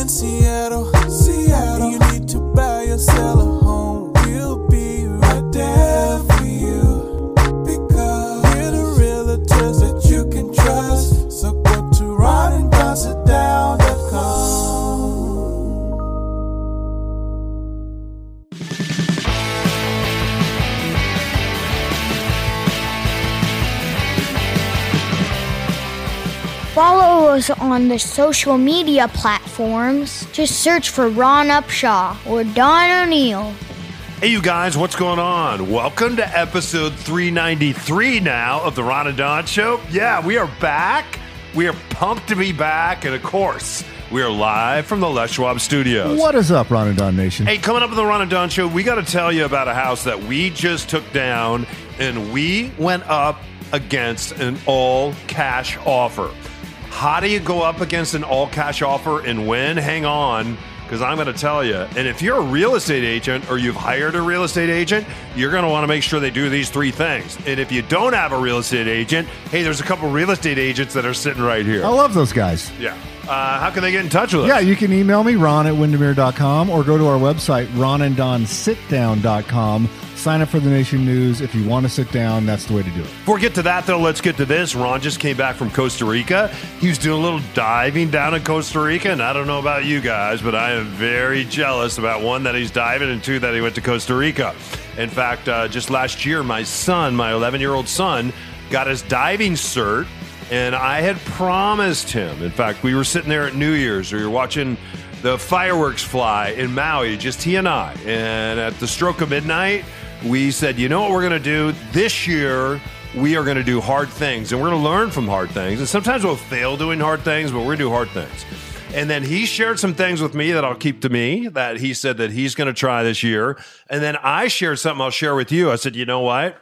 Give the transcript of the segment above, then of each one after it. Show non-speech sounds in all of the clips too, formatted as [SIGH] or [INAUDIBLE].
in Seattle, Seattle. You need to buy or Follow on the social media platforms. Just search for Ron Upshaw or Don O'Neill. Hey, you guys, what's going on? Welcome to episode 393 now of the Ron and Don Show. Yeah, we are back. We are pumped to be back. And of course, we are live from the Les Schwab studios. What is up, Ron and Don Nation? Hey, coming up on the Ron and Don Show, we got to tell you about a house that we just took down and we went up against an all cash offer. How do you go up against an all cash offer and win? Hang on, because I'm going to tell you. And if you're a real estate agent or you've hired a real estate agent, you're going to want to make sure they do these three things. And if you don't have a real estate agent, hey, there's a couple real estate agents that are sitting right here. I love those guys. Yeah. Uh, how can they get in touch with us? Yeah, you can email me, ron at windermere.com, or go to our website, ronanddonsitdown.com. Sign up for the Nation News. If you want to sit down, that's the way to do it. Before we get to that, though, let's get to this. Ron just came back from Costa Rica. He was doing a little diving down in Costa Rica, and I don't know about you guys, but I am very jealous about one that he's diving and two that he went to Costa Rica. In fact, uh, just last year, my son, my 11 year old son, got his diving cert, and I had promised him. In fact, we were sitting there at New Year's, we were watching the fireworks fly in Maui, just he and I. And at the stroke of midnight, we said, you know what we're going to do this year? We are going to do hard things and we're going to learn from hard things. And sometimes we'll fail doing hard things, but we're going to do hard things. And then he shared some things with me that I'll keep to me that he said that he's going to try this year. And then I shared something I'll share with you. I said, you know what?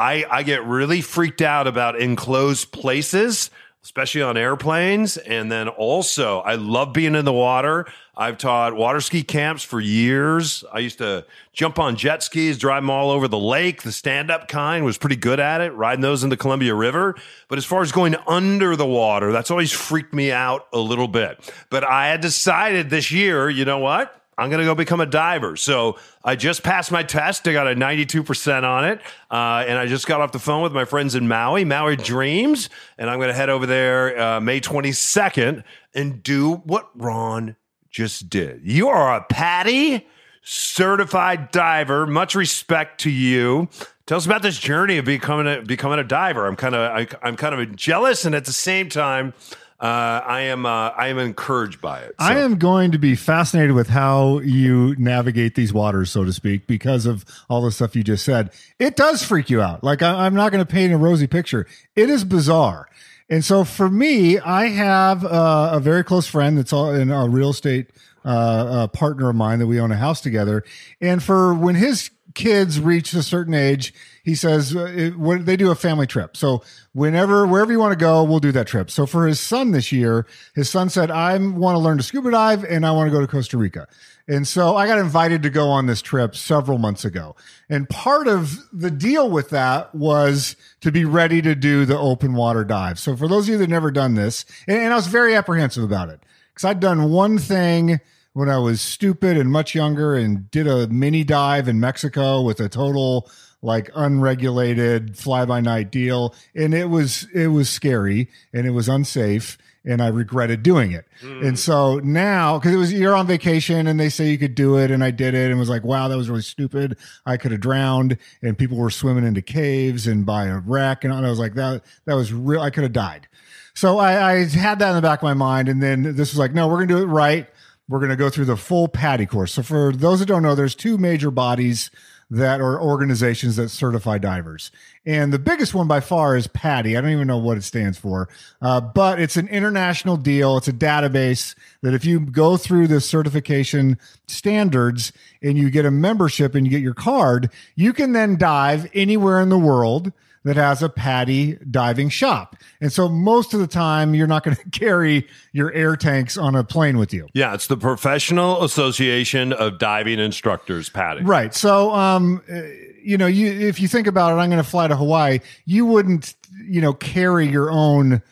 I, I get really freaked out about enclosed places, especially on airplanes. And then also, I love being in the water. I've taught water ski camps for years. I used to jump on jet skis, drive them all over the lake. The stand up kind was pretty good at it, riding those in the Columbia River. But as far as going under the water, that's always freaked me out a little bit. But I had decided this year, you know what? I'm going to go become a diver. So I just passed my test. I got a 92% on it. Uh, and I just got off the phone with my friends in Maui, Maui Dreams. And I'm going to head over there uh, May 22nd and do what Ron just did. You are a PADI certified diver. Much respect to you. Tell us about this journey of becoming a, becoming a diver. I'm kind of I'm kind of jealous, and at the same time, uh, I am uh, I am encouraged by it. I am going to be fascinated with how you navigate these waters, so to speak, because of all the stuff you just said. It does freak you out. Like, I, I'm not going to paint a rosy picture. It is bizarre. And so for me, I have uh, a very close friend that's all in a real estate uh, uh, partner of mine that we own a house together. And for when his kids reach a certain age, he says uh, it, when they do a family trip. So whenever, wherever you want to go, we'll do that trip. So for his son this year, his son said, I want to learn to scuba dive and I want to go to Costa Rica. And so I got invited to go on this trip several months ago. And part of the deal with that was to be ready to do the open water dive. So for those of you that never done this, and, and I was very apprehensive about it because I'd done one thing when I was stupid and much younger and did a mini dive in Mexico with a total like unregulated fly by night deal. And it was, it was scary and it was unsafe and I regretted doing it. Hmm. And so now, because it was you're on vacation and they say you could do it, and I did it and was like, wow, that was really stupid. I could have drowned, and people were swimming into caves and by a wreck, and I was like, that that was real. I could have died. So I, I had that in the back of my mind, and then this was like, no, we're gonna do it right. We're going to go through the full PADI course. So for those that don't know, there's two major bodies that are organizations that certify divers. And the biggest one by far is PADI. I don't even know what it stands for, uh, but it's an international deal. It's a database that if you go through the certification standards and you get a membership and you get your card, you can then dive anywhere in the world that has a PADI diving shop. And so most of the time, you're not going [LAUGHS] to carry your air tanks on a plane with you. Yeah, it's the Professional Association of Diving Instructors, PADI. Right. So, um, uh, you know, you if you think about it, I'm going to fly to Hawaii. You wouldn't, you know, carry your own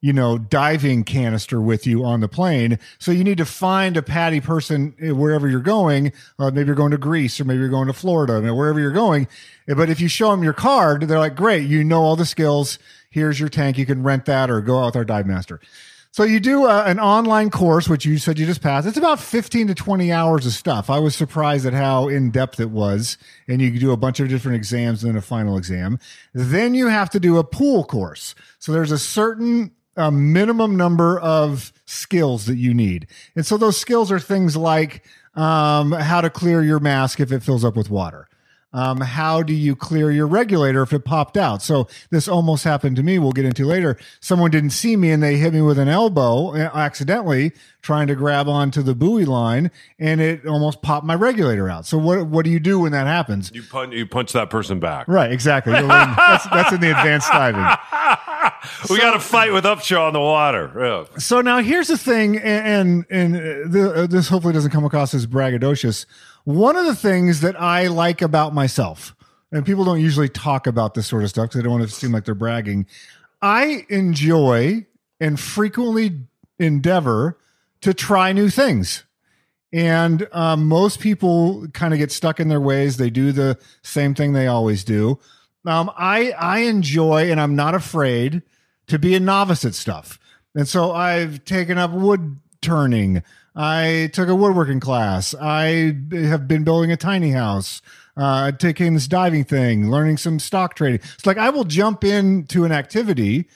you know, diving canister with you on the plane. So you need to find a PADI person eh, wherever you're going. Uh, maybe you're going to Greece or maybe you're going to Florida, wherever you're going. Eh, But if you show them your card, they're like, great, you know all the skills. Here's your tank. You can rent that or go out with our dive master. So you do uh, an online course, which you said you just passed. It's about 15 to 20 hours of stuff. I was surprised at how in depth it was. And you do a bunch of different exams and then a final exam. Then you have to do a pool course. So there's a certain uh, minimum number of skills that you need. And so those skills are things like um, how to clear your mask if it fills up with water. Um, how do you clear your regulator if it popped out? So this almost happened to me. We'll get into later. Someone didn't see me and they hit me with an elbow uh, accidentally trying to grab onto the buoy line and it almost popped my regulator out. So what, what do you do when that happens? You punch, you punch that person back. Right, exactly. That's, that's in the advanced diving. [LAUGHS] We got to fight with Upshaw on the water. Yeah. So now here's the thing, and and, and uh, the, uh, this hopefully doesn't come across as braggadocious. One of the things that I like about myself, and people don't usually talk about this sort of stuff because they don't want to seem like they're bragging. I enjoy and frequently endeavor to try new things. And um, most people kind of get stuck in their ways. They do the same thing they always do. Um, I I enjoy and I'm not afraid to be a novice at stuff. And so I've taken up wood turning. I took a woodworking class. I have been building a tiny house, uh, taking this diving thing, learning some stock trading. It's like I will jump into an activity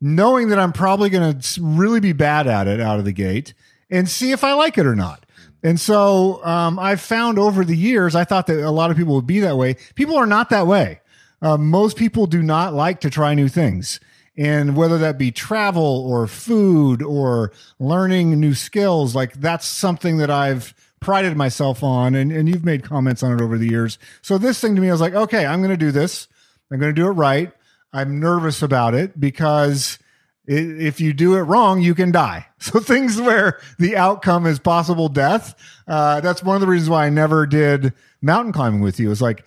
knowing that I'm probably going to really be bad at it out of the gate and see if I like it or not. And so um, I've found over the years, I thought that a lot of people would be that way. People are not that way. Uh, most people do not like to try new things. And whether that be travel or food or learning new skills, like that's something that I've prided myself on. And, and you've made comments on it over the years. So this thing to me, I was like, okay, I'm going to do this. I'm going to do it right. I'm nervous about it because if you do it wrong, you can die. [LAUGHS] So things where the outcome is possible death. Uh, that's one of the reasons why I never did mountain climbing with you. It's like,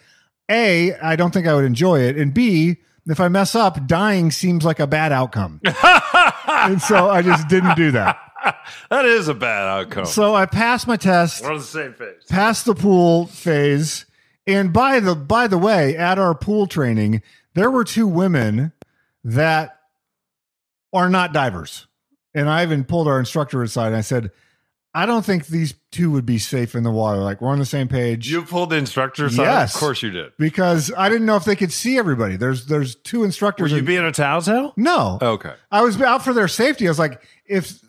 A, I don't think I would enjoy it. And B, if I mess up, dying seems like a bad outcome. [LAUGHS] and so I just didn't do that. That is a bad outcome. So I passed my test We're on the same page. past the pool phase. And by the by the way, at our pool training, there were two women that are not divers. And I even pulled our instructor aside and I said, I don't think these two would be safe in the water. Like we're on the same page. You pulled the instructor aside? Yes. Of course you did. because I didn't know if they could see everybody. There's there's two instructors. Were you in- being a tattletale? no. Okay. I was out for their safety. I was like, if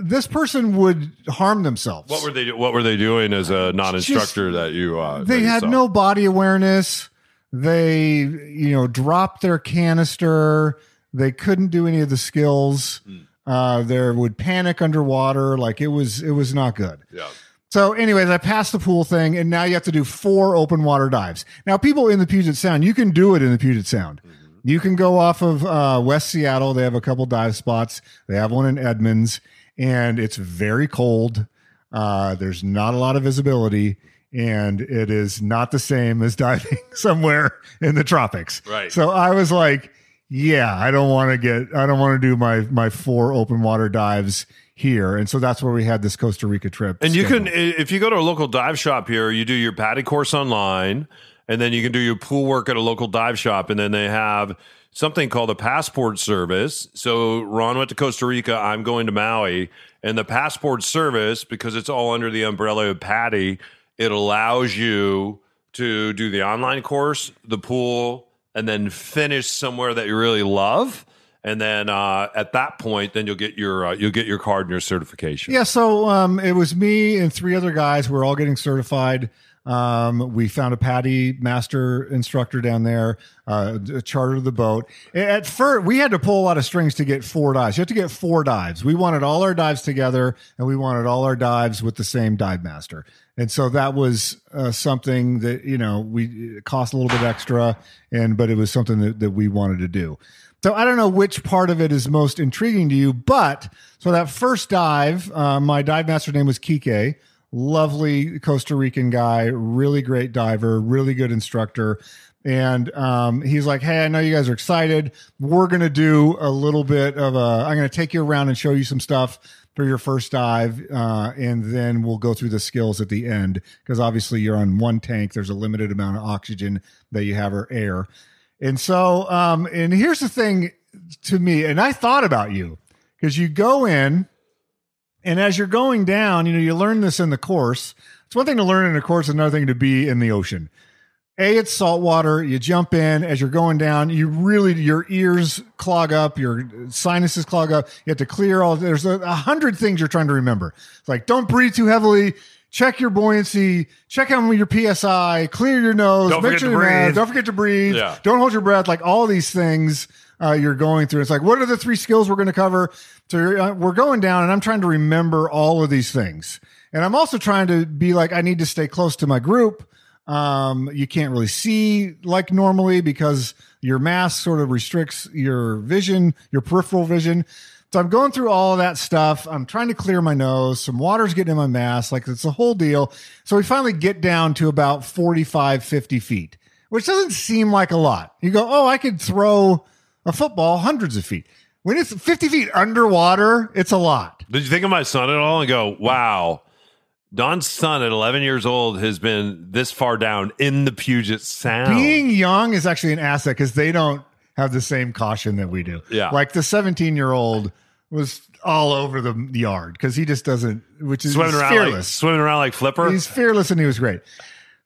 this person would harm themselves. What were they? What were they doing as a non-instructor that you? Uh, they that you had saw? no body awareness. They, you know, dropped their canister. They couldn't do any of the skills. Hmm. Uh, they would panic underwater. Like it was, it was not good. Yeah. So, anyways, I passed the pool thing, and now you have to do four open water dives. Now, people in the Puget Sound, you can do it in the Puget Sound. You can go off of uh, West Seattle. They have a couple dive spots. They have one in Edmonds, and it's very cold. Uh, there's not a lot of visibility, and it is not the same as [LAUGHS] diving somewhere in the tropics. Right. So I was like, yeah, I don't want to get, I don't want to do my my four open water dives here, and so that's where we had this Costa Rica trip. And you can, if you go to a local dive shop here, you do your PADI course online, and then you can do your pool work at a local dive shop, and then they have something called a passport service. So Ron went to Costa Rica. I'm going to Maui, and the passport service because it's all under the umbrella of PADI, it allows you to do the online course, the pool, and then finish somewhere that you really love. And then uh, at that point, then you'll get your uh, you'll get your card and your certification. Yeah, so um, it was me and three other guys. We're all getting certified. Um, we found a PADI master instructor down there, uh, chartered the boat. At first, we had to pull a lot of strings to get four dives. You have to get four dives. We wanted all our dives together, and we wanted all our dives with the same dive master. And so that was uh, something that you know we cost a little bit extra, and but it was something that, that we wanted to do. So I don't know which part of it is most intriguing to you, but so that first dive, uh, my dive master name was Kike, lovely Costa Rican guy, really great diver, really good instructor. And um, he's like, "Hey, I know you guys are excited. We're gonna do a little bit of a. I'm gonna take you around and show you some stuff for your first dive, uh, and then we'll go through the skills at the end because obviously you're on one tank. There's a limited amount of oxygen that you have or air, and so um, and here's the thing to me, and I thought about you because you go in, and as you're going down, you know you learn this in the course. It's one thing to learn in a course, another thing to be in the ocean. A, it's salt water. You jump in as you're going down. You really, your ears clog up, your sinuses clog up. You have to clear all. There's a, a hundred things you're trying to remember. It's like don't breathe too heavily. Check your buoyancy. Check out your psi. Clear your nose. Don't make forget sure to you're mad. Don't forget to breathe. Yeah. Don't hold your breath. Like all these things uh, you're going through. It's like what are the three skills we're going to cover? So uh, we're going down, and I'm trying to remember all of these things. And I'm also trying to be like I need to stay close to my group. Um, you can't really see like normally because your mask sort of restricts your vision, your peripheral vision. So I'm going through all of that stuff. I'm trying to clear my nose. Some water's getting in my mask. Like it's a whole deal. So we finally get down to about 45, 50 feet, which doesn't seem like a lot. You go, oh, I could throw a football hundreds of feet. When it's 50 feet underwater, it's a lot. Did you think of my son at all and go, wow, Don's son at 11 years old has been this far down in the Puget Sound? being young is actually an asset because they don't have the same caution that we do. Yeah. Like the 17 year old was all over the yard because he just doesn't, which is swimming around, like, fearless. swimming around like Flipper. He's fearless and he was great.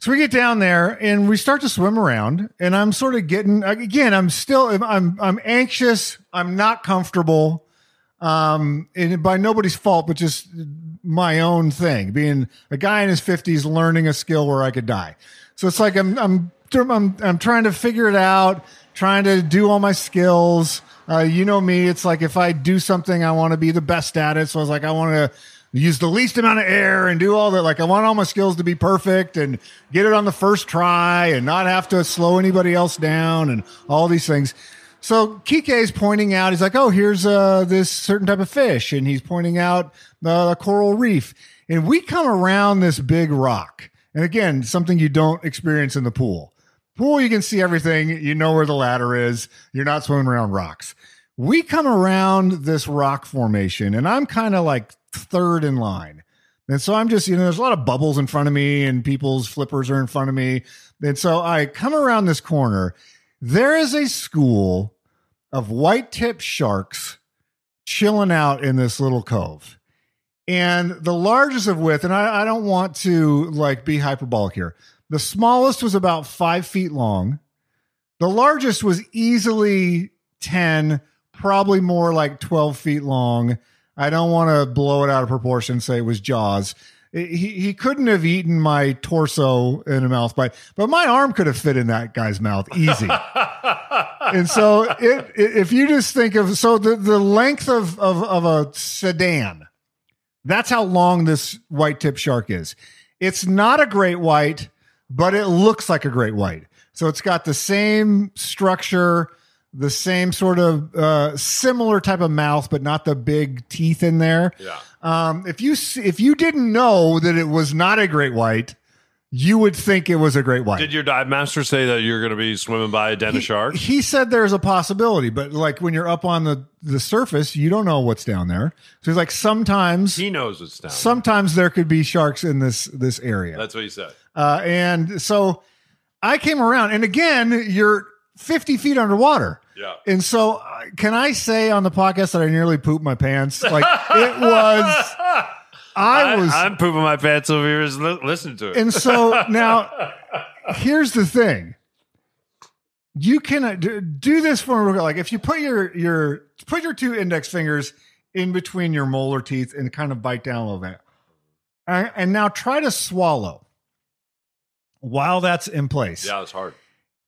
So we get down there and we start to swim around and I'm sort of getting again I'm still I'm I'm anxious I'm not comfortable um and by nobody's fault but just my own thing being a guy in his 50s learning a skill where I could die. So it's like I'm I'm I'm I'm trying to figure it out, trying to do all my skills. Uh, you know me, it's like if I do something, I want to be the best at it. So I was like, I want to use the least amount of air and do all that. Like I want all my skills to be perfect and get it on the first try and not have to slow anybody else down and all these things. So Kike is pointing out, he's like, oh, here's uh, this certain type of fish. And he's pointing out uh, the coral reef. And we come around this big rock. And again, something you don't experience in the pool. Pool, you can see everything. You know where the ladder is. You're not swimming around rocks. We come around this rock formation, and I'm kind of like third in line. And so I'm just, you know, there's a lot of bubbles in front of me, and people's flippers are in front of me. And so I come around this corner. There is a school of white tip sharks chilling out in this little cove. And the largest of width, and I, I don't want to like be hyperbolic here. The smallest was about five feet long. The largest was easily 10, probably more like 12 feet long. I don't want to blow it out of proportion, say it was Jaws. He, he couldn't have eaten my torso in a mouth bite, but my arm could have fit in that guy's mouth easy. [LAUGHS] and so it, it, if you just think of, so the, the length of, of, of a sedan, that's how long this white tip shark is. It's not a great white, but it looks like a great white. So it's got the same structure, the same sort of uh, similar type of mouth, but not the big teeth in there. Yeah. Um, if you if you didn't know that it was not a great white, you would think it was a great white. Did your dive master say that you're going to be swimming by a den of sharks? He said there's a possibility, but like when you're up on the the surface, you don't know what's down there. So he's like sometimes He knows what's down. there. sometimes there could be sharks in this this area. That's what he said. Uh, and so I came around, and again, you're 50 feet underwater. Yeah. And so, uh, can I say on the podcast that I nearly pooped my pants? Like it was, [LAUGHS] I was, I, am pooping my pants over here as li- listening to it. and so [LAUGHS] now here's the thing. You can uh, do, do this for like if you put your your put your two index fingers in between your molar teeth and kind of bite down a little bit, and, and now try to swallow while that's in place. yeah, it's hard.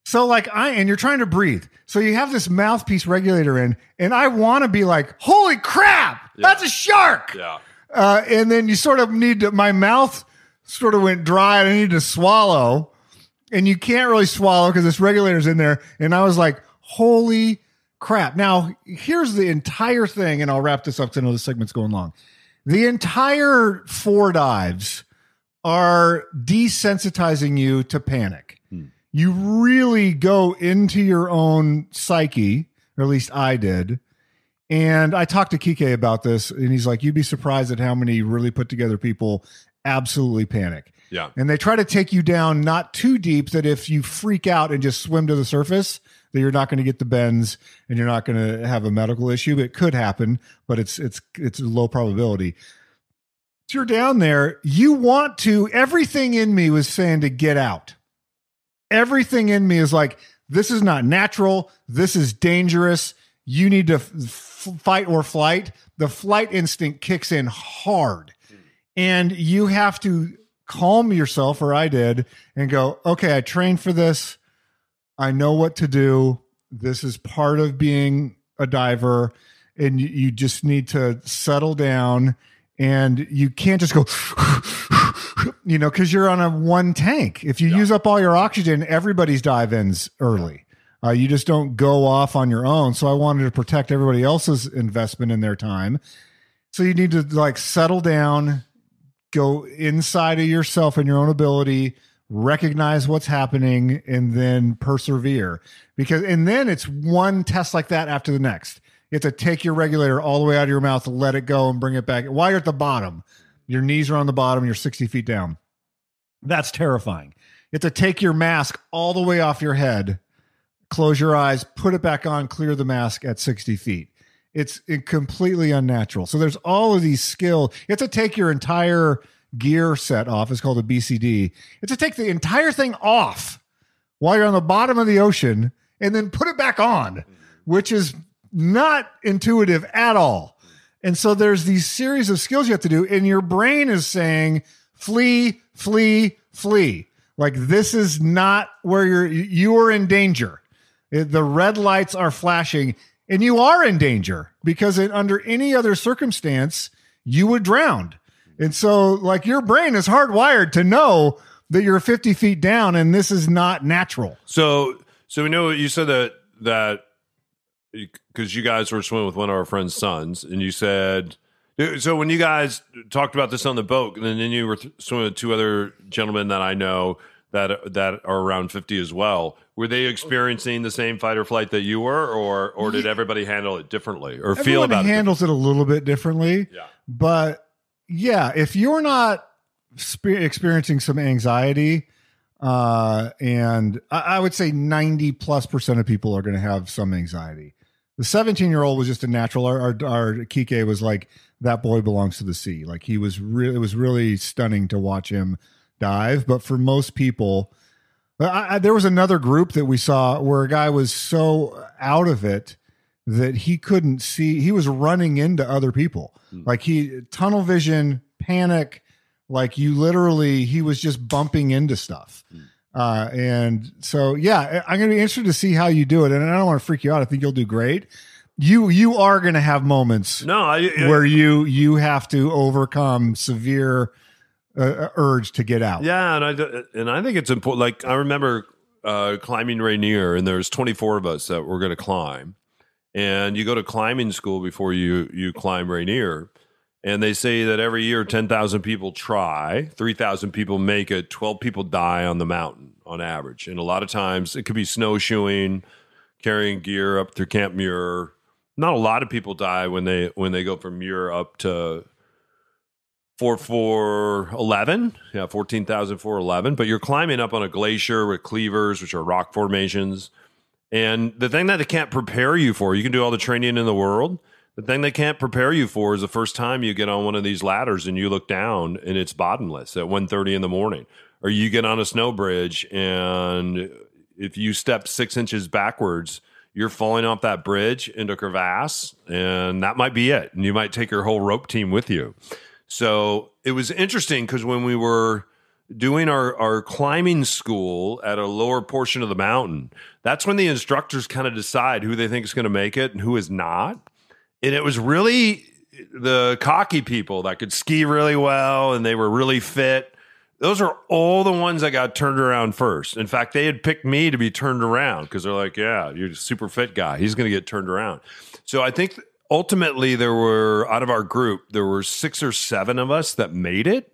So like I and you're trying to breathe. So you have this mouthpiece regulator in, and I want to be like, "Holy crap, that's a shark!" Yeah. Uh, and then you sort of need to. My mouth sort of went dry, and I need to swallow, and you can't really swallow because this regulator's in there. And I was like, "Holy crap!" Now here's the entire thing, and I'll wrap this up because I know the segment's going long. The entire four dives are desensitizing you to panic. You really go into your own psyche, or at least I did. And I talked to Kike about this, and he's like, You'd be surprised at how many really put together people absolutely panic. Yeah. And they try to take you down not too deep that if you freak out and just swim to the surface, that you're not going to get the bends and you're not going to have a medical issue. It could happen, but it's it's it's a low probability. So you're down there, you want to everything in me was saying to get out. Everything in me is like this is not natural. This is dangerous. You need to f- fight or flight. The flight instinct kicks in hard. And you have to calm yourself, or I did, and go, okay, I trained for this. I know what to do. This is part of being a diver. And you, you just need to settle down. And you can't just go, [SIGHS] you know, because you're on a one tank. If you use up all your oxygen, everybody's dive ends early. Uh, you just don't go off on your own. So I wanted to protect everybody else's investment in their time. So you need to like settle down, go inside of yourself and your own ability, recognize what's happening, and then persevere. Because and then it's one test like that after the next. You have to take your regulator all the way out of your mouth, let it go, and bring it back. While you're at the bottom, your knees are on the bottom, you're 60 feet down. That's terrifying. You have to take your mask all the way off your head, close your eyes, put it back on, clear the mask at 60 feet. It's completely unnatural. So there's all of these skills. You have to take your entire gear set off. It's called a BCD. Have to take the entire thing off while you're on the bottom of the ocean and then put it back on, which is not intuitive at all. And so there's these series of skills you have to do, and your brain is saying, flee, flee, flee. Like this is not where you're you are in danger. Uh, the red lights are flashing, and you are in danger because in, under any other circumstance, you would drown. And so, like your brain is hardwired to know that you're 50 feet down, and this is not natural. So, so we know you said that that because you guys were swimming with one of our friends' sons, and you said so when you guys talked about this on the boat, and then you were swimming with two other gentlemen that I know that that are around fifty as well. Were they experiencing the same fight or flight that you were, or or did everybody handle it differently, or feel Everyone about handles it a little bit differently. Yeah. But yeah, if you're not experiencing some anxiety, uh, and I, I would say 90 plus percent of people are going to have some anxiety. The 17 year old was just a natural. Our, our, our Kike was like, that boy belongs to the sea. Like he was really, it was really stunning to watch him dive. But for most people, I, I, there was another group that we saw where a guy was so out of it that he couldn't see. He was running into other people. Hmm. Like he tunnel vision, panic. Like you literally, he was just bumping into stuff. Hmm. Uh, and so, yeah, I'm going to be interested to see how you do it. And I don't want to freak you out. I think you'll do great. You you are going to have moments No, I, where you you have to overcome severe uh, urge to get out. Yeah, and I and I think it's important. Like I remember uh, climbing Rainier, and there's 24 of us that were going to climb, and you go to climbing school before you you climb Rainier, and they say that every year 10,000 people try, 3,000 people make it, 12 people die on the mountain on average, and a lot of times it could be snowshoeing, carrying gear up through Camp Muir. Not a lot of people die when they when they go from Muir up to four four eleven, yeah, fourteen thousand four eleven. But you're climbing up on a glacier with cleavers, which are rock formations. And the thing that they can't prepare you for, you can do all the training in the world. The thing they can't prepare you for is the first time you get on one of these ladders and you look down and it's bottomless at 1.30 in the morning. Or you get on a snow bridge and if you step six inches backwards, you're falling off that bridge into a crevasse, and that might be it. And you might take your whole rope team with you. So it was interesting because when we were doing our, our climbing school at a lower portion of the mountain, that's when the instructors kind of decide who they think is going to make it and who is not. And it was really the cocky people that could ski really well and they were really fit. Those are all the ones that got turned around first. In fact, they had picked me to be turned around because they're like, yeah, you're a super fit guy. He's going to get turned around. So I think ultimately there were out of our group there were six or seven of us that made it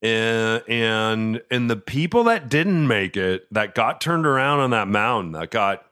and and and the people that didn't make it that got turned around on that mountain that got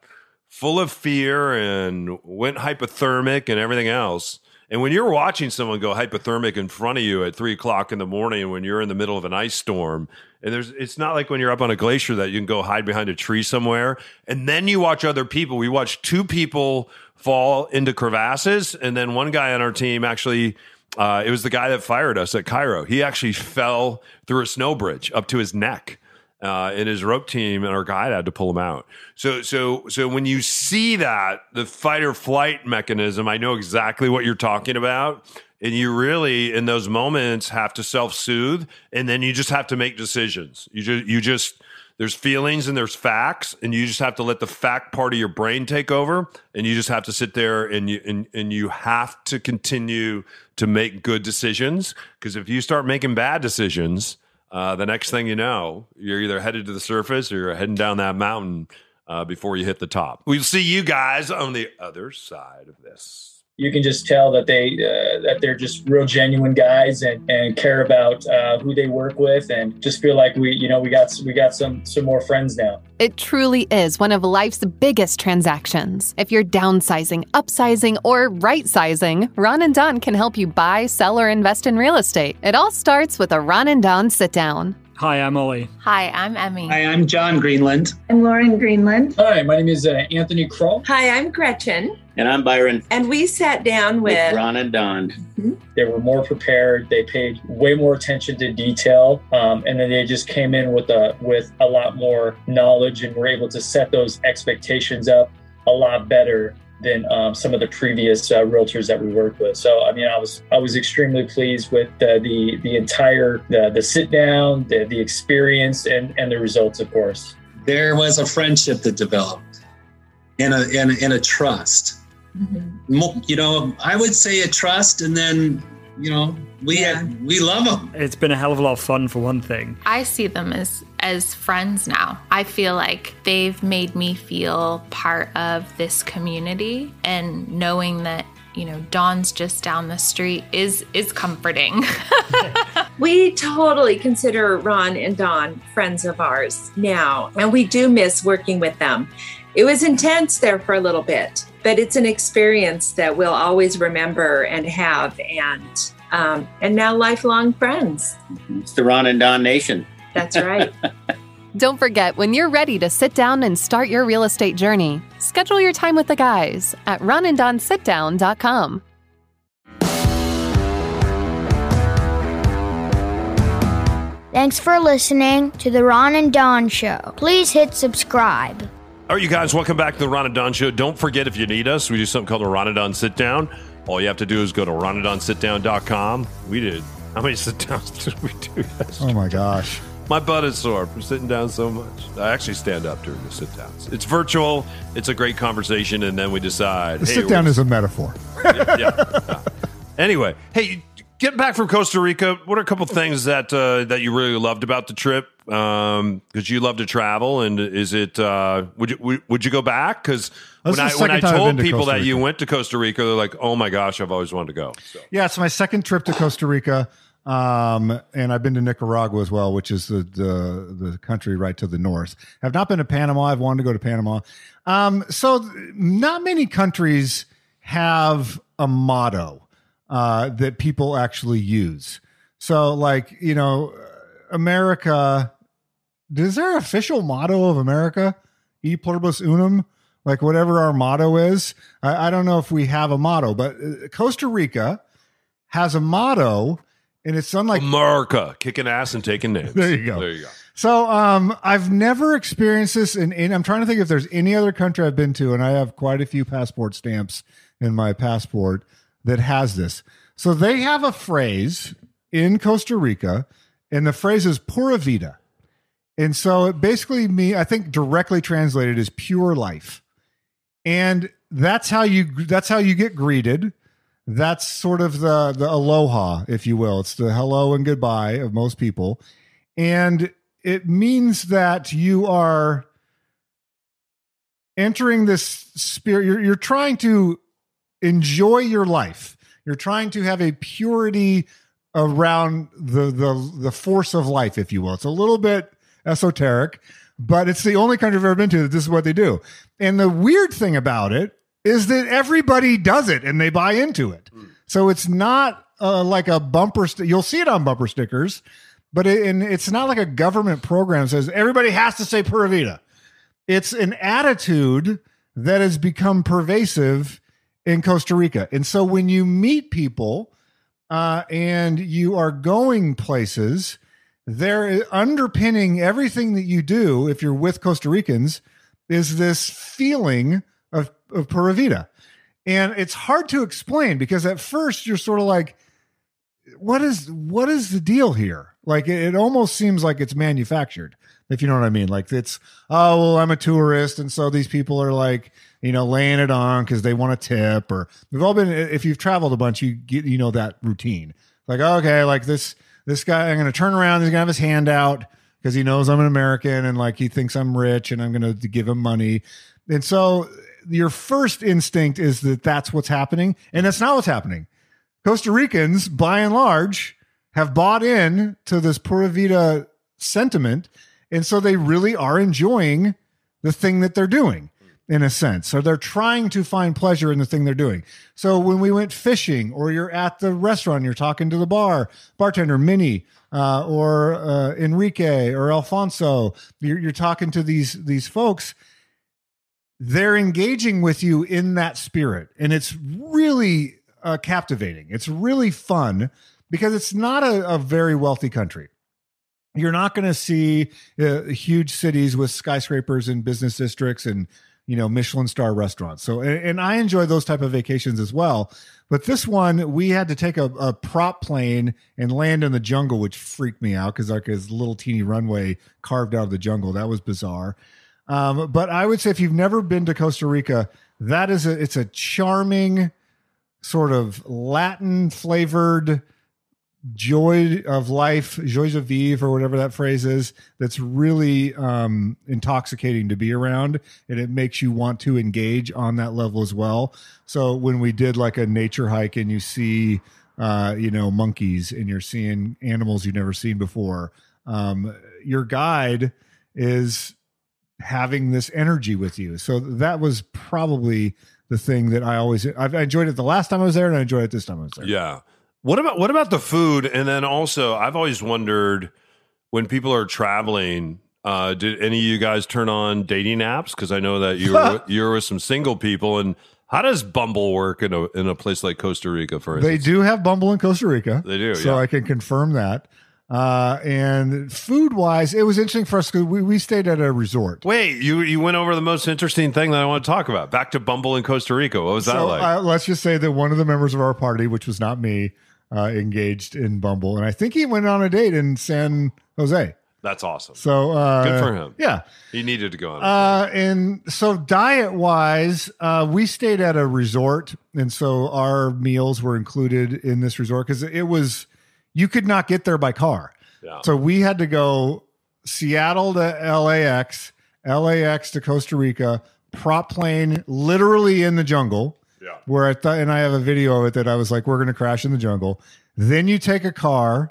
full of fear and went hypothermic and everything else and when you're watching someone go hypothermic in front of you at three o'clock in the morning when you're in the middle of an ice storm and there's it's not like when you're up on a glacier that you can go hide behind a tree somewhere and then you watch other people we watched two people fall into crevasses and then one guy on our team actually uh, it was the guy that fired us at Cairo. He actually fell through a snow bridge up to his neck. Uh, and his rope team and our guide had to pull him out. So, so, so when you see that the fight or flight mechanism, I know exactly what you're talking about, and you really in those moments have to self soothe, and then you just have to make decisions. You just, you just there's feelings and there's facts and you just have to let the fact part of your brain take over and you just have to sit there and you and, and you have to continue to make good decisions because if you start making bad decisions uh, the next thing you know you're either headed to the surface or you're heading down that mountain uh, before you hit the top. We'll see you guys on the other side of this you can just tell that they uh, that they're just real genuine guys and, and care about uh, who they work with and just feel like we you know we got we got some some more friends now it truly is one of life's biggest transactions if you're downsizing upsizing or right sizing ron and don can help you buy sell or invest in real estate it all starts with a ron and don sit down Hi, I'm Ollie. Hi, I'm Emmy. Hi, I'm John Greenland. I'm Lauren Greenland. Hi, my name is uh, Anthony Kroll. Hi, I'm Gretchen. And I'm Byron. And we sat down with, with Ron and Don. Mm-hmm. They were more prepared. They paid way more attention to detail, um, and then they just came in with a with a lot more knowledge and were able to set those expectations up a lot better than um, some of the previous uh, realtors that we worked with. So I mean, I was I was extremely pleased with uh, the the entire the, the sit down, the, the experience, and and the results, of course. There was a friendship that developed, and a and, and a trust. Mm-hmm. You know, I would say a trust, and then you know we yeah. we love them. It's been a hell of a lot of fun for one thing. I see them as as friends now. I feel like they've made me feel part of this community and knowing that you know Don's just down the street is is comforting. [LAUGHS] we totally consider Ron and Don friends of ours now and we do miss working with them. It was intense there for a little bit, but it's an experience that we'll always remember and have and um, and now lifelong friends. It's the Ron and Don Nation. That's right. [LAUGHS] Don't forget, when you're ready to sit down and start your real estate journey, schedule your time with the guys at ronanddonsitdown.com. Thanks for listening to the Ron and Don Show. Please hit subscribe. All right, you guys, welcome back to the Ron and Don Show. Don't forget, if you need us, we do something called the Ron and Don Sit Down. All you have to do is go to ronanddonsitdown.com. We did. How many sit downs [LAUGHS] did we do yesterday? Oh my gosh. My butt is sore from sitting down so much. I actually stand up during the sit downs. It's virtual. It's a great conversation, and then we decide. The hey, sit down is a metaphor. [LAUGHS] yeah, yeah, yeah. Anyway, hey, getting back from Costa Rica, what are a couple things that uh, that you really loved about the trip? Because um, you love to travel, and is it? Uh, would you would you go back? Because when I when I told people that you went to Costa Rica, they're like, "Oh my gosh, I've always wanted to go." So. Yeah, it's my second trip to Costa Rica. Um, and I've been to Nicaragua as well, which is the, the, the country right to the north. I've not been to Panama. I've wanted to go to Panama. Um, so not many countries have a motto uh, that people actually use. So, like you know, America. Is there an official motto of America? E pluribus unum, like whatever our motto is. I, I don't know if we have a motto, but uh, Costa Rica has a motto and it's unlike America kicking ass and taking names. there you go. There you go. So, um, I've never experienced this in, in. I'm trying to think if there's any other country I've been to, and I have quite a few passport stamps in my passport that has this. So they have a phrase in Costa Rica, and the phrase is "pura vida," and so it basically me, I think, directly translated is "pure life," and that's how you that's how you get greeted that's sort of the the aloha, if you will. It's the hello and goodbye of most people, and it means that you are entering this spirit. You're you're trying to enjoy your life. You're trying to have a purity around the the the force of life, if you will. It's a little bit esoteric, but it's the only country I've ever been to that this is what they do. And the weird thing about it is that everybody does it and they buy into it. So it's not uh, like a bumper. St- You'll see it on bumper stickers, but it, and it's not like a government program says everybody has to say Pura Vida. It's an attitude that has become pervasive in Costa Rica. And so when you meet people uh, and you are going places, they're underpinning everything that you do if you're with Costa Ricans is this feeling of, of Pura Vida. And it's hard to explain because at first you're sort of like, what is what is the deal here? Like it, it almost seems like it's manufactured, if you know what I mean. Like it's oh well, I'm a tourist, and so these people are like you know laying it on because they want a tip. Or we've all been if you've traveled a bunch, you get you know that routine. Like okay, like this this guy, I'm to turn around. He's to have his hand out because he knows I'm an American and like he thinks I'm rich, and I'm to give him money. And so your first instinct is that that's what's happening, and that's not what's happening. Costa Ricans, by and large, have bought in to this Pura Vida sentiment. And so they really are enjoying the thing that they're doing in a sense. So they're trying to find pleasure in the thing they're doing. So when we went fishing or you're at the restaurant, you're talking to the bar, bartender, Minnie, uh, or uh, Enrique or Alfonso, you're, you're talking to these, these folks they're engaging with you in that spirit and it's really uh, captivating it's really fun because it's not a, a very wealthy country you're not going to see uh, huge cities with skyscrapers and business districts and you know michelin star restaurants. So and, and i enjoy those type of vacations as well. But this one we had to take a, a prop plane and land in the jungle which freaked me out because like his little teeny runway carved out of the jungle. That was bizarre. Um, but I would say if you've never been to Costa Rica, that is a it's a charming sort of Latin flavored joy of life, joie de vivre, or whatever that phrase is. That's really um, intoxicating to be around, and it makes you want to engage on that level as well. So when we did like a nature hike, and you see, uh, you know, monkeys, and you're seeing animals you've never seen before, um, your guide is having this energy with you. So that was probably the thing that I always I've I enjoyed it the last time I was there and I enjoyed it this time I was there. Yeah. What about what about the food? And then also, I've always wondered when people are traveling. Uh, did any of you guys turn on dating apps? Because I know that you were [LAUGHS] you're with some single people. And how does Bumble work in a in a place like Costa Rica? For They do have Bumble in Costa Rica. They do, So yeah. I can confirm that. Uh, and food wise, it was interesting for us because we, we stayed at a resort. Wait, you you went over the most interesting thing that I want to talk about. Back to Bumble in Costa Rica. What was that like? uh, let's just say that one of the members of our party, which was not me, uh, engaged in Bumble, and I think he went on a date in San Jose. That's awesome. So uh, Good for him. Yeah. He needed to go on. Uh, and so diet wise, uh, we stayed at a resort, and so our meals were included in this resort because it was you could not get there by car. Yeah. So we had to go Seattle to LAX, LAX to Costa Rica, prop plane, literally in the jungle. Yeah. Where I thought, and I have a video of it that I was like, we're going to crash in the jungle. Then you take a car.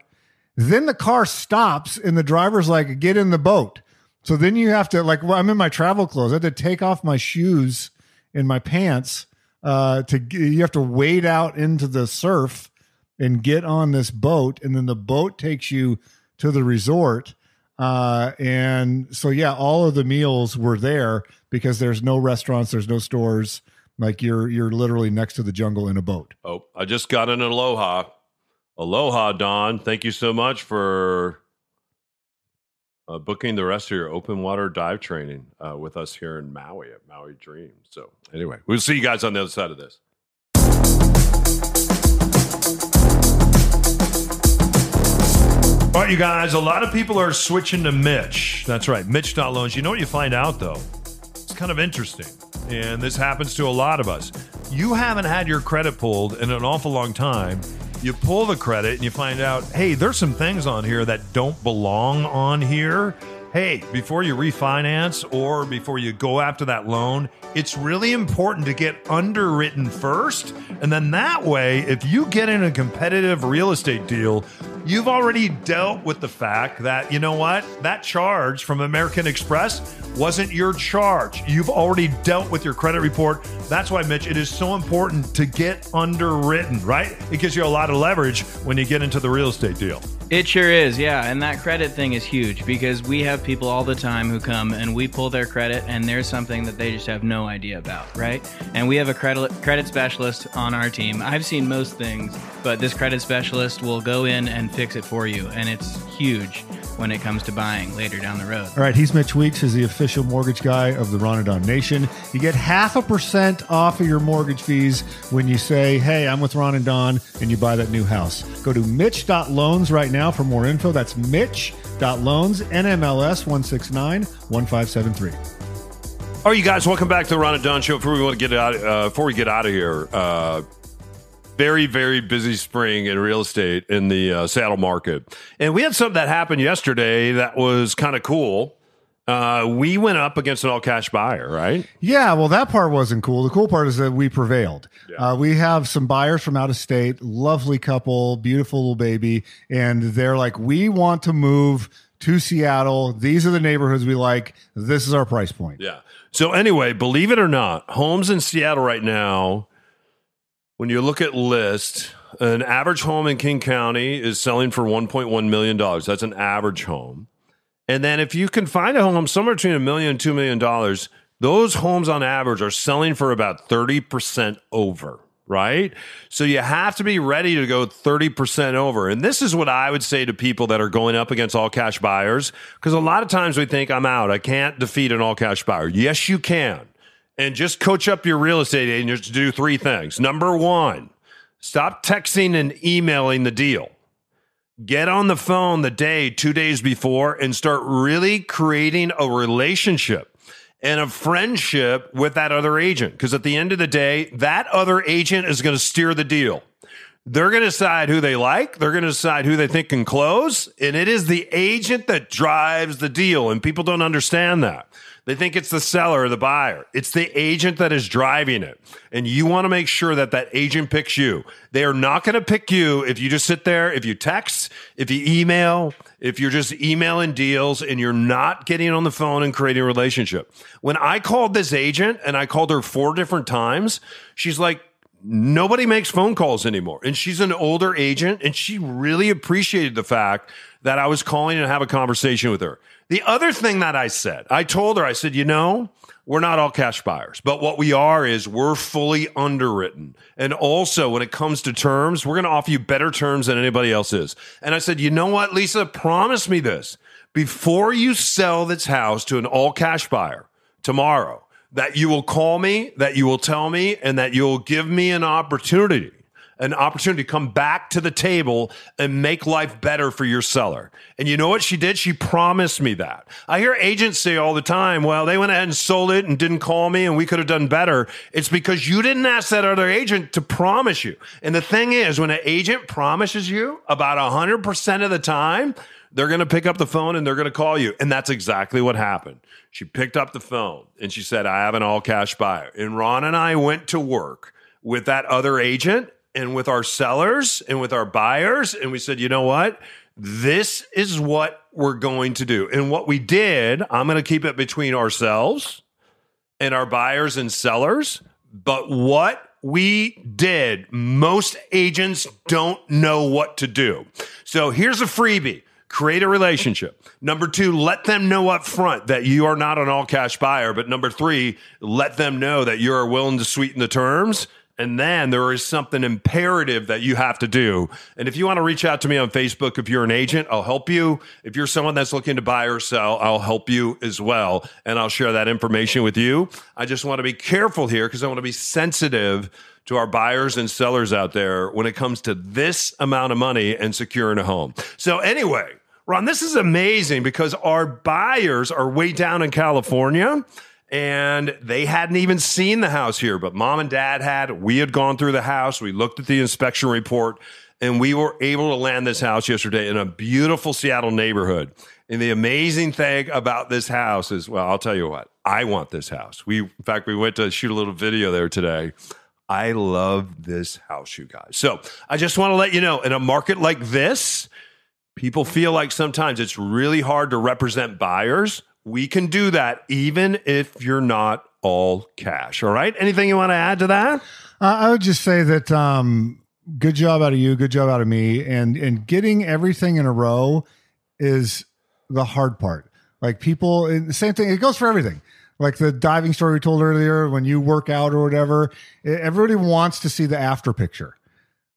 Then the car stops, and the driver's like, get in the boat. So then you have to, like, well, I'm in my travel clothes. I had to take off my shoes and my pants uh, to, you have to wade out into the surf and get on this boat. And then the boat takes you to the resort. Uh, and so, yeah, all of the meals were there because there's no restaurants, there's no stores. Like you're, you're literally next to the jungle in a boat. Oh, I just got an aloha. Aloha, Don. Thank you so much for uh, booking the rest of your open water dive training uh, with us here in Maui at Maui Dream. So, anyway, we'll see you guys on the other side of this. All right, you guys, a lot of people are switching to Mitch. That's right, Mitch.loans. You know what you find out, though? It's kind of interesting. And this happens to a lot of us. You haven't had your credit pulled in an awful long time. You pull the credit and you find out, hey, there's some things on here that don't belong on here. Hey, before you refinance or before you go after that loan, it's really important to get underwritten first. And then that way, if you get in a competitive real estate deal, you've already dealt with the fact that, you know what, that charge from American Express wasn't your charge. You've already dealt with your credit report. That's why, Mitch, it is so important to get underwritten, right? It gives you a lot of leverage when you get into the real estate deal. It sure is, yeah. And that credit thing is huge because we have people all the time who come and we pull their credit and there's something that they just have no idea about, right? And we have a credit credit specialist on our team. I've seen most things, but this credit specialist will go in and fix it for you and it's huge when it comes to buying later down the road. All right, he's Mitch Weeks, is the official mortgage guy of the Ron and Don Nation. You get half a percent off of your mortgage fees when you say, "Hey, I'm with Ron and Don," and you buy that new house. Go to Mitch.loans right now for more info. That's Mitch.loans, NMLS 169 1573. All right, you guys, welcome back to the Ron and Don Show. Before we want to get out, uh, before we get out of here, uh, very very busy spring in real estate in the uh, Seattle market, and we had something that happened yesterday that was kind of cool. Uh, we went up against an all cash buyer, right? Yeah, well, that part wasn't cool. The cool part is that we prevailed. Uh, we have some buyers from out of state, lovely couple, beautiful little baby, and they're like, we want to move to Seattle. These are the neighborhoods we like. This is our price point. Yeah. So anyway, believe it or not, homes in Seattle right now, when you look at list, an average home in King County is selling for 1.1 million dollars. That's an average home. And then if you can find a home somewhere between a million and two million dollars, those homes on average are selling for about 30% over, right? So you have to be ready to go 30% over. And this is what I would say to people that are going up against all cash buyers. Because a lot of times we think I'm out. I can't defeat an all cash buyer. Yes, you can. And just coach up your real estate agents to do three things. Number one, stop texting and emailing the deal get on the phone the day, two days before, and start really creating a relationship and a friendship with that other agent. Because at the end of the day, that other agent is going to steer the deal. They're going to decide who they like. They're going to decide who they think can close. And it is the agent that drives the deal. And people don't understand that. They think it's the seller or the buyer. It's the agent that is driving it. And you want to make sure that that agent picks you. They are not going to pick you if you just sit there, if you text, if you email, if you're just emailing deals and you're not getting on the phone and creating a relationship. When I called this agent and I called her four different times, she's like, nobody makes phone calls anymore. And she's an older agent and she really appreciated the fact that I was calling and have a conversation with her. The other thing that I said, I told her, I said, you know, we're not all cash buyers, but what we are is we're fully underwritten. And also, when it comes to terms, we're going to offer you better terms than anybody else is. And I said, you know what, Lisa, promise me this before you sell this house to an all cash buyer tomorrow, that you will call me, that you will tell me, and that you'll give me an opportunity an opportunity to come back to the table and make life better for your seller. And you know what she did? She promised me that. I hear agents say all the time, well, they went ahead and sold it and didn't call me and we could have done better. It's because you didn't ask that other agent to promise you. And the thing is, when an agent promises you about 100% of the time, they're going to pick up the phone and they're going to call you. And that's exactly what happened. She picked up the phone and she said, I have an all cash buyer. And Ron and I went to work with that other agent and with our sellers and with our buyers. And we said, you know what? This is what we're going to do. And what we did, I'm going to keep it between ourselves and our buyers and sellers. But what we did, most agents don't know what to do. So here's a freebie create a relationship. Number two, let them know up front that you are not an all cash buyer. But number three, let them know that you are willing to sweeten the terms and then there is something imperative that you have to do. And if you want to reach out to me on Facebook, if you're an agent, I'll help you. If you're someone that's looking to buy or sell, I'll help you as well. And I'll share that information with you. I just want to be careful here because I want to be sensitive to our buyers and sellers out there when it comes to this amount of money and securing a home. So, anyway, Ron, this is amazing because our buyers are way down in California and they hadn't even seen the house here, but mom and dad had. We had gone through the house. We looked at the inspection report. and we were able to land this house yesterday in a beautiful Seattle neighborhood. And the amazing thing about this house is, well, I'll tell you what, I want this house. We, in fact, we went to shoot a little video there today. I love this house, you guys. So I just want to let you know in a market like this, people feel like sometimes it's really hard to represent buyers. We can do that even if you're not all cash. All right. Anything you want to add to that? Uh, I would just say that um, good job out of you, good job out of me, and and getting everything in a row is the hard part. Like people, and the same thing. It goes for everything. Like the diving story we told earlier, when you work out or whatever, everybody wants to see the after picture.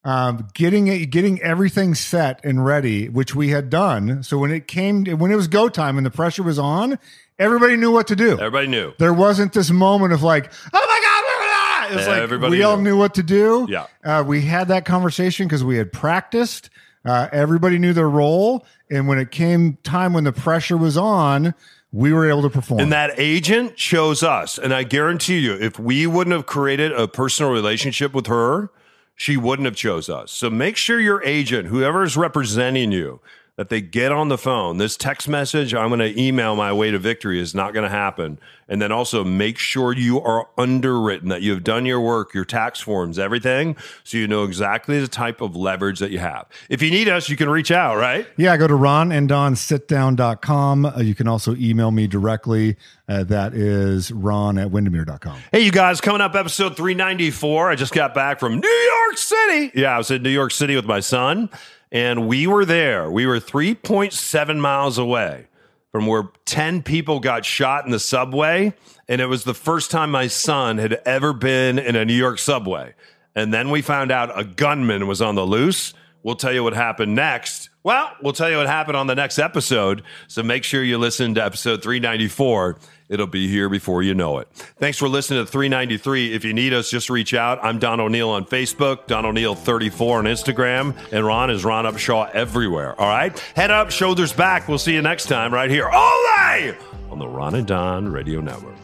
Um, getting it, getting everything set and ready, which we had done. So when it came, when it was go time and the pressure was on, everybody knew what to do. Everybody knew. There wasn't this moment of like, oh my god, blah, blah, blah. it was like Everybody we all knew. knew what to do. Yeah. uh, we had that conversation because we had practiced. Uh, everybody knew their role, and when it came time when the pressure was on, we were able to perform. And that agent chose us. And I guarantee you, if we wouldn't have created a personal relationship with her, she wouldn't have chose us. So make sure your agent, whoever is representing you, that they get on the phone. This text message, I'm going to email my way to victory is not going to happen. And then also make sure you are underwritten, that you've done your work, your tax forms, everything, so you know exactly the type of leverage that you have. If you need us, you can reach out, right? Yeah, go to ronanddonsitdown.com. Uh, you can also email me directly. Uh, that is ron at windermere.com. Hey, you guys, coming up episode 394. I just got back from New York City. Yeah, I was in New York City with my son, and we were there. We were 3.7 miles away from where 10 people got shot in the subway. And it was the first time my son had ever been in a New York subway. And then we found out a gunman was on the loose. We'll tell you what happened next. Well, we'll tell you what happened on the next episode. So make sure you listen to episode 394. It'll be here before you know it. Thanks for listening to 393. If you need us, just reach out. I'm Don O'Neill on Facebook, Don O'Neill 34 on Instagram, and Ron is Ron Upshaw everywhere. All right? Head up, shoulders back. We'll see you next time right here. Ole! On the Ron and Don Radio Network.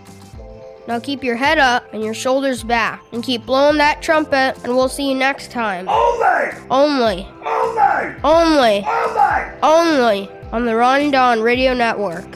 Now keep your head up and your shoulders back and keep blowing that trumpet, and we'll see you next time. Only! Only. Only! Only. Only! Only on the Ron and Don Radio Network.